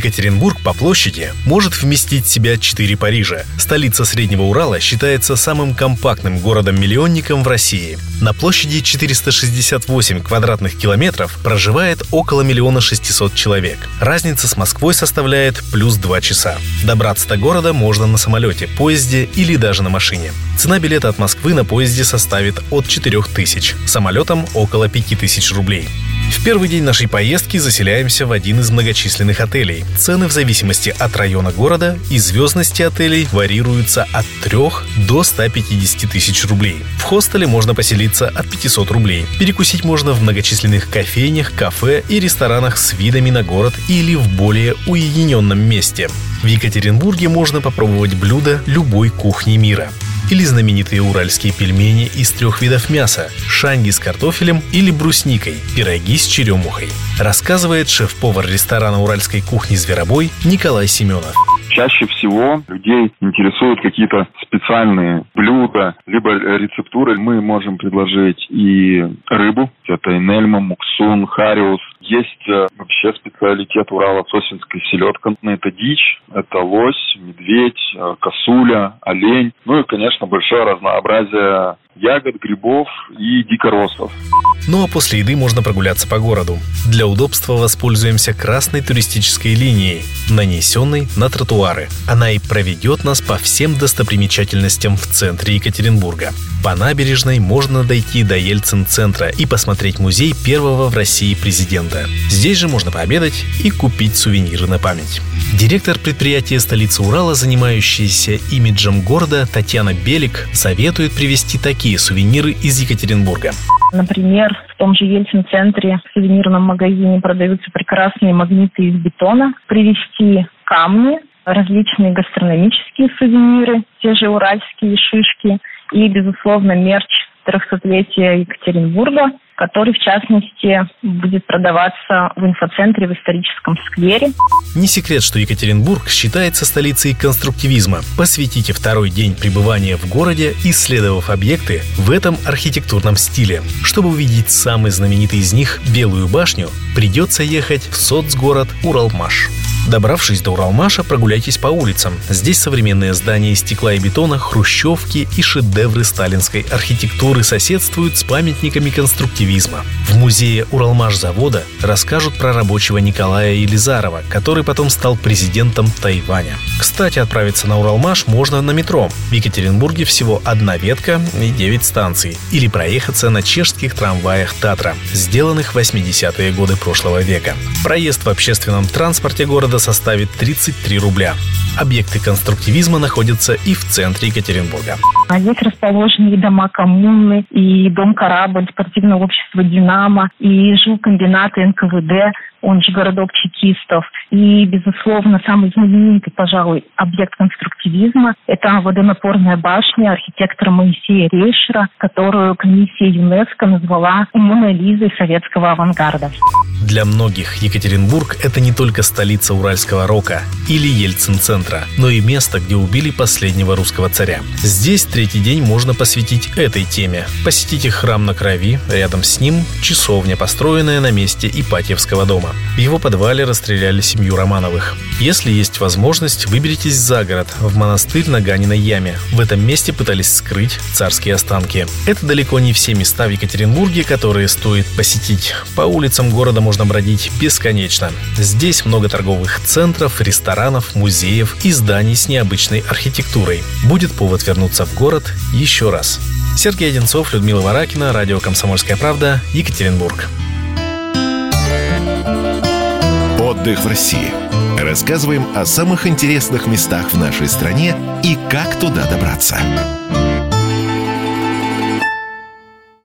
Екатеринбург по площади может вместить в себя четыре Парижа. Столица Среднего Урала считается самым компактным городом-миллионником в России. На площади 468 квадратных километров проживает около миллиона шестисот человек. Разница с Москвой составляет плюс 2 часа. Добраться до города можно на самолете, поезде или даже на машине. Цена билета от Москвы на поезде составит от 4000, самолетом около 5000 рублей. В первый день нашей поездки заселяемся в один из многочисленных отелей. Цены в зависимости от района города и звездности отелей варьируются от 3 до 150 тысяч рублей. В хостеле можно поселиться от 500 рублей. Перекусить можно в многочисленных кофейнях, кафе и ресторанах с видами на город или в более уединенном месте. В Екатеринбурге можно попробовать блюда любой кухни мира или знаменитые уральские пельмени из трех видов мяса, шанги с картофелем или брусникой, пироги с черемухой. Рассказывает шеф-повар ресторана уральской кухни «Зверобой» Николай Семенов. Чаще всего людей интересуют какие-то специальные блюда, либо рецептуры. Мы можем предложить и рыбу, это инельма, муксун, хариус. Есть э, вообще специалитет Урала сосинская селедка. Это дичь, это лось, медведь, э, косуля, олень. Ну и, конечно, большое разнообразие ягод, грибов и дикоросов. Ну а после еды можно прогуляться по городу. Для удобства воспользуемся красной туристической линией, нанесенной на тротуары. Она и проведет нас по всем достопримечательностям в центре Екатеринбурга. По набережной можно дойти до Ельцин-центра и посмотреть музей первого в России президента. Здесь же можно пообедать и купить сувениры на память. Директор предприятия столицы Урала, занимающаяся имиджем города Татьяна Белик, советует привезти такие сувениры из Екатеринбурга. Например, в том же Ельцин-центре в сувенирном магазине продаются прекрасные магниты из бетона. Привезти камни, различные гастрономические сувениры, те же уральские шишки и, безусловно, мерч 300-летия Екатеринбурга, который, в частности, будет продаваться в инфоцентре в историческом сквере. Не секрет, что Екатеринбург считается столицей конструктивизма. Посвятите второй день пребывания в городе, исследовав объекты в этом архитектурном стиле. Чтобы увидеть самый знаменитый из них, Белую башню, придется ехать в соцгород Уралмаш. Добравшись до Уралмаша, прогуляйтесь по улицам. Здесь современные здания из стекла и бетона, хрущевки и шедевры сталинской архитектуры соседствуют с памятниками конструктивизма. В музее Уралмаш-завода расскажут про рабочего Николая Елизарова, который потом стал президентом Тайваня. Кстати, отправиться на Уралмаш можно на метро. В Екатеринбурге всего одна ветка и 9 станций. Или проехаться на чешских трамваях Татра, сделанных в 80-е годы прошлого века. Проезд в общественном транспорте города составит 33 рубля. Объекты конструктивизма находятся и в центре Екатеринбурга. А здесь расположены и дома коммуны, и дом «Корабль», спортивное общество «Динамо», и жилкомбинаты НКВД, он же городок чекистов. И, безусловно, самый знаменитый, пожалуй, объект конструктивизма – это водонапорная башня архитектора Моисея Рейшера, которую комиссия ЮНЕСКО назвала «Монолизой советского авангарда». Для многих Екатеринбург – это не только столица уральского рока или Ельцин-центра, но и место, где убили последнего русского царя. Здесь третий день можно посвятить этой теме. Посетите храм на крови, рядом с ним – часовня, построенная на месте Ипатьевского дома. В его подвале расстреляли семью Романовых. Если есть возможность, выберитесь за город, в монастырь на Ганиной яме. В этом месте пытались скрыть царские останки. Это далеко не все места в Екатеринбурге, которые стоит посетить. По улицам города можно бродить бесконечно. Здесь много торговых центров, ресторанов, музеев и зданий с необычной архитектурой. Будет повод вернуться в город еще раз. Сергей Одинцов, Людмила Варакина, Радио «Комсомольская правда», Екатеринбург. Отдых в России. Рассказываем о самых интересных местах в нашей стране и как туда добраться.